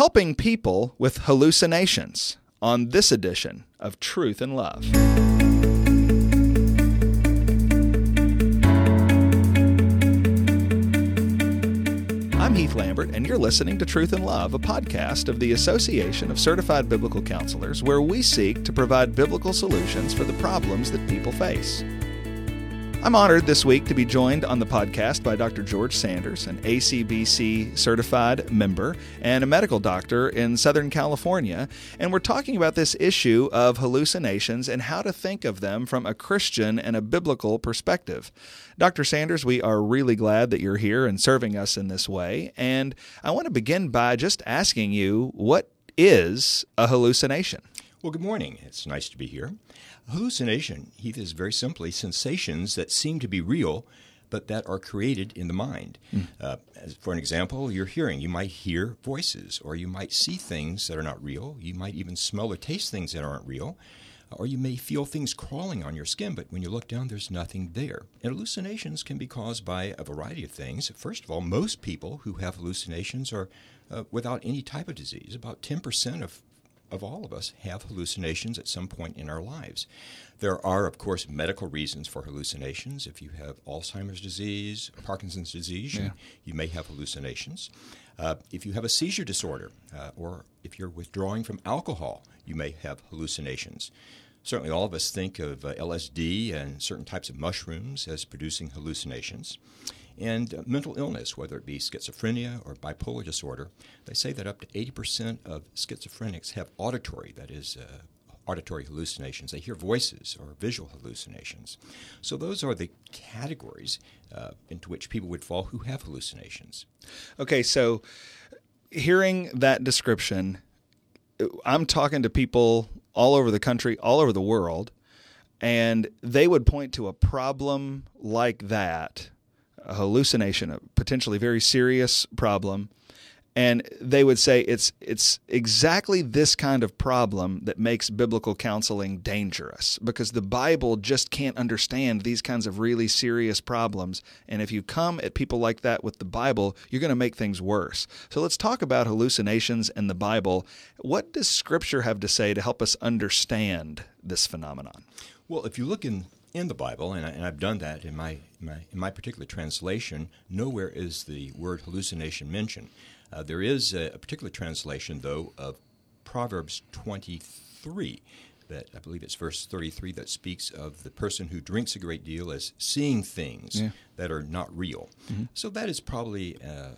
helping people with hallucinations on this edition of Truth and Love. I'm Heath Lambert, and you're listening to Truth and Love, a podcast of the Association of Certified Biblical Counselors, where we seek to provide biblical solutions for the problems that people face. I'm honored this week to be joined on the podcast by Dr. George Sanders, an ACBC certified member and a medical doctor in Southern California. And we're talking about this issue of hallucinations and how to think of them from a Christian and a biblical perspective. Dr. Sanders, we are really glad that you're here and serving us in this way. And I want to begin by just asking you what is a hallucination? Well, good morning. It's nice to be here. Hallucination, Heath, is very simply sensations that seem to be real, but that are created in the mind. Mm. Uh, for an example, your hearing. You might hear voices, or you might see things that are not real. You might even smell or taste things that aren't real. Or you may feel things crawling on your skin, but when you look down, there's nothing there. And hallucinations can be caused by a variety of things. First of all, most people who have hallucinations are uh, without any type of disease. About 10% of of all of us have hallucinations at some point in our lives. There are, of course, medical reasons for hallucinations. If you have Alzheimer's disease, Parkinson's disease, yeah. you, you, may have hallucinations. Uh, if you have a seizure disorder, uh, or if you're withdrawing from alcohol, you may have hallucinations. Certainly, all of us think of uh, LSD and certain types of mushrooms as producing hallucinations. And uh, mental illness, whether it be schizophrenia or bipolar disorder, they say that up to 80% of schizophrenics have auditory, that is, uh, auditory hallucinations. They hear voices or visual hallucinations. So those are the categories uh, into which people would fall who have hallucinations. Okay, so hearing that description, I'm talking to people all over the country, all over the world, and they would point to a problem like that a hallucination, a potentially very serious problem. And they would say it's it's exactly this kind of problem that makes biblical counseling dangerous because the Bible just can't understand these kinds of really serious problems. And if you come at people like that with the Bible, you're going to make things worse. So let's talk about hallucinations and the Bible. What does Scripture have to say to help us understand this phenomenon? Well, if you look in in the Bible, and, I, have done that in my, my, in my particular translation, nowhere is the word hallucination mentioned. Uh, there is a, a, particular translation, though, of Proverbs 23 that I believe it's verse 33 that speaks of the person who drinks a great deal as seeing things yeah. that are not real. Mm-hmm. So that is probably uh, uh,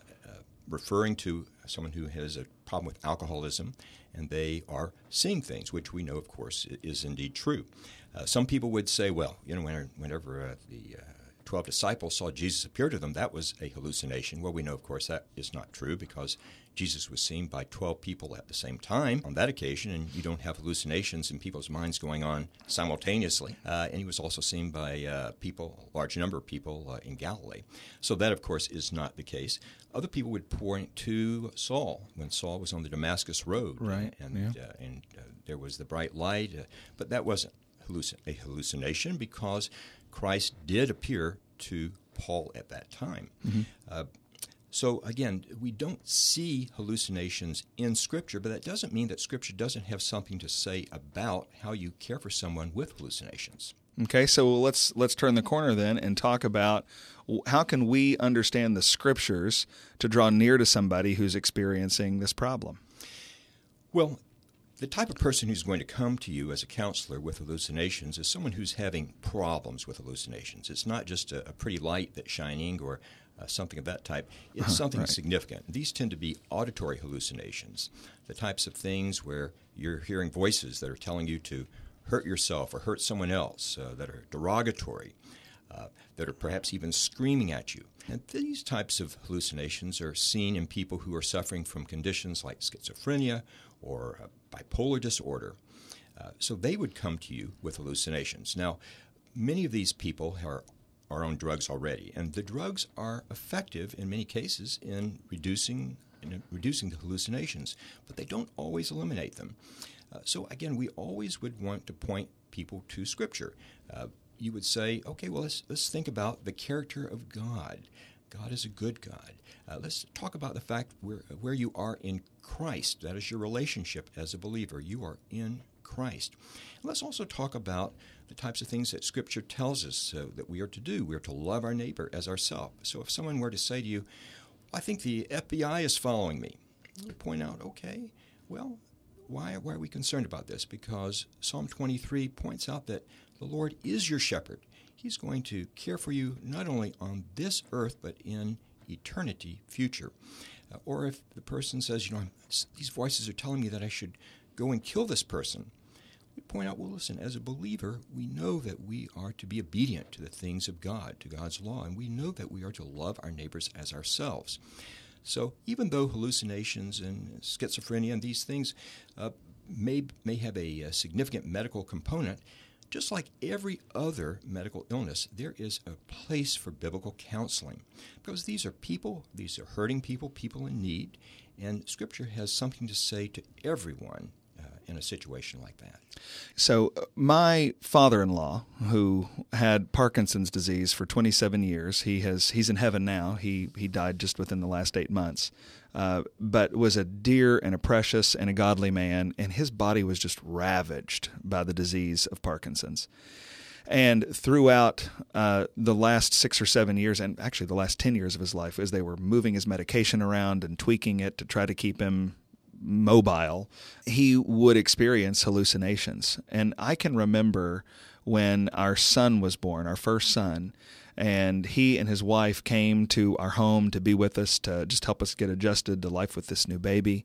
referring to someone who has a problem with alcoholism and they are seeing things, which we know, of course, is indeed true. Uh, some people would say, well, you know, whenever uh, the uh, 12 disciples saw Jesus appear to them, that was a hallucination. Well, we know, of course, that is not true because Jesus was seen by 12 people at the same time on that occasion, and you don't have hallucinations in people's minds going on simultaneously. Uh, and he was also seen by uh, people, a large number of people uh, in Galilee. So that, of course, is not the case. Other people would point to Saul when Saul was on the Damascus Road, right? And yeah. and there was the bright light, but that wasn't hallucin- a hallucination because Christ did appear to Paul at that time. Mm-hmm. Uh, so again, we don't see hallucinations in Scripture, but that doesn't mean that Scripture doesn't have something to say about how you care for someone with hallucinations. Okay, so let's let's turn the corner then and talk about how can we understand the Scriptures to draw near to somebody who's experiencing this problem. Well, the type of person who's going to come to you as a counselor with hallucinations is someone who's having problems with hallucinations. It's not just a, a pretty light that's shining or uh, something of that type. It's uh-huh, something right. significant. These tend to be auditory hallucinations, the types of things where you're hearing voices that are telling you to hurt yourself or hurt someone else, uh, that are derogatory, uh, that are perhaps even screaming at you. And these types of hallucinations are seen in people who are suffering from conditions like schizophrenia or bipolar disorder. Uh, so they would come to you with hallucinations. Now, many of these people are, are own drugs already, and the drugs are effective in many cases in reducing in reducing the hallucinations, but they don't always eliminate them. Uh, so again, we always would want to point people to Scripture. Uh, you would say, okay, well, let's, let's think about the character of God. God is a good God. Uh, let's talk about the fact where, where you are in Christ. That is your relationship as a believer. You are in Christ. Let's also talk about the types of things that Scripture tells us uh, that we are to do. We are to love our neighbor as ourselves. So if someone were to say to you, I think the FBI is following me, you point out, okay, well, why, why are we concerned about this? Because Psalm 23 points out that the Lord is your shepherd. He's going to care for you not only on this earth, but in eternity future. Uh, or if the person says, you know, these voices are telling me that I should go and kill this person, point out, well, listen, as a believer, we know that we are to be obedient to the things of God, to God's law, and we know that we are to love our neighbors as ourselves. So even though hallucinations and schizophrenia and these things uh, may, may have a, a significant medical component, just like every other medical illness, there is a place for biblical counseling because these are people, these are hurting people, people in need, and Scripture has something to say to everyone in a situation like that. So, uh, my father-in-law, who had Parkinson's disease for 27 years, he has he's in heaven now. He he died just within the last eight months, uh, but was a dear and a precious and a godly man, and his body was just ravaged by the disease of Parkinson's. And throughout uh, the last six or seven years, and actually the last 10 years of his life, as they were moving his medication around and tweaking it to try to keep him mobile, he would experience hallucinations. And I can remember when our son was born, our first son, and he and his wife came to our home to be with us to just help us get adjusted to life with this new baby.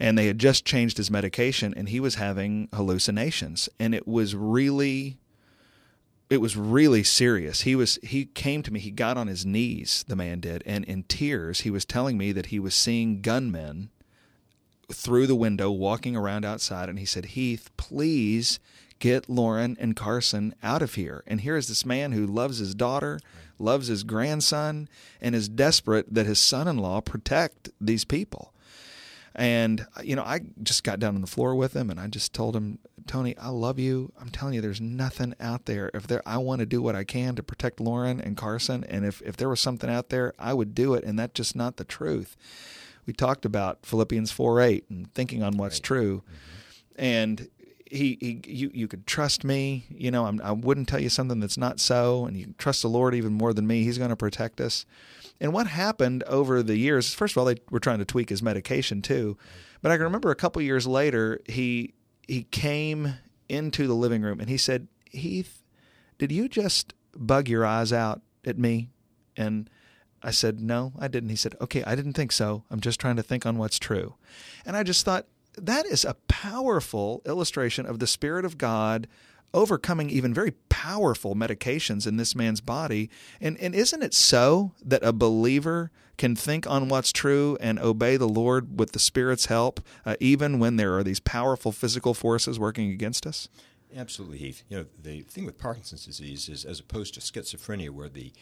And they had just changed his medication, and he was having hallucinations. And it was really it was really serious. He was he came to me, he got on his knees, the man did, and in tears he was telling me that he was seeing gunmen through the window walking around outside and he said, "Heath, please get Lauren and Carson out of here." And here is this man who loves his daughter, loves his grandson, and is desperate that his son-in-law protect these people. And you know, I just got down on the floor with him and I just told him, Tony, I love you. I'm telling you, there's nothing out there. If there, I want to do what I can to protect Lauren and Carson, and if if there was something out there, I would do it. And that's just not the truth. We talked about Philippians four eight and thinking on what's right. true, mm-hmm. and he, he you you could trust me. You know, I'm, I would not tell you something that's not so, and you trust the Lord even more than me. He's going to protect us. And what happened over the years? First of all, they were trying to tweak his medication too, but I can remember a couple years later, he he came into the living room and he said, Heath, did you just bug your eyes out at me? And I said, No, I didn't. He said, Okay, I didn't think so. I'm just trying to think on what's true. And I just thought, that is a powerful illustration of the Spirit of God overcoming even very powerful medications in this man's body. And, and isn't it so that a believer can think on what's true and obey the Lord with the Spirit's help, uh, even when there are these powerful physical forces working against us? Absolutely, Heath. You know, the thing with Parkinson's disease is, as opposed to schizophrenia, where the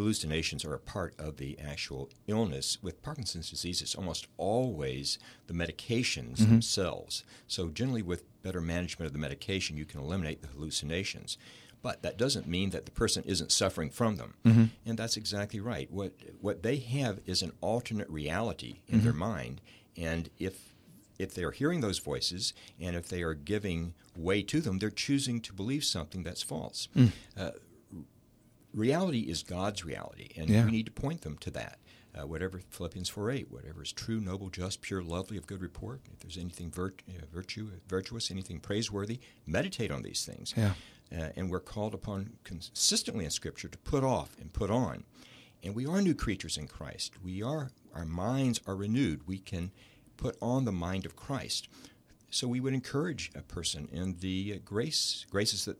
hallucinations are a part of the actual illness. With Parkinson's disease, it's almost always the medications mm-hmm. themselves. So, generally, with better management of the medication, you can eliminate the hallucinations. But that doesn't mean that the person isn't suffering from them. Mm-hmm. And that's exactly right. What, what they have is an alternate reality in mm-hmm. their mind. And if if they're hearing those voices and if they are giving way to them, they're choosing to believe something that's false. Mm. Uh, reality is God's reality, and yeah. we need to point them to that. Uh, whatever Philippians 4 8, whatever is true, noble, just, pure, lovely, of good report, if there's anything virt- uh, virtue, virtuous, anything praiseworthy, meditate on these things. Yeah. Uh, and we're called upon consistently in Scripture to put off and put on. And we are new creatures in Christ. We are, our minds are renewed. We can put on the mind of Christ. So we would encourage a person in the uh, grace, graces that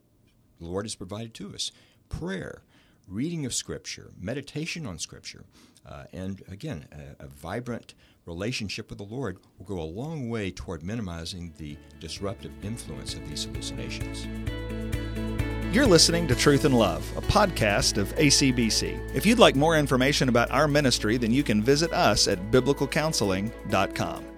the Lord has provided to us prayer, reading of Scripture, meditation on Scripture, uh, and again, a, a, vibrant relationship with the Lord will go a long way toward minimizing the disruptive influence of these hallucinations. You're listening to Truth and Love, a podcast of ACBC. If you'd like more information about our ministry, then you can visit us at biblicalcounseling.com.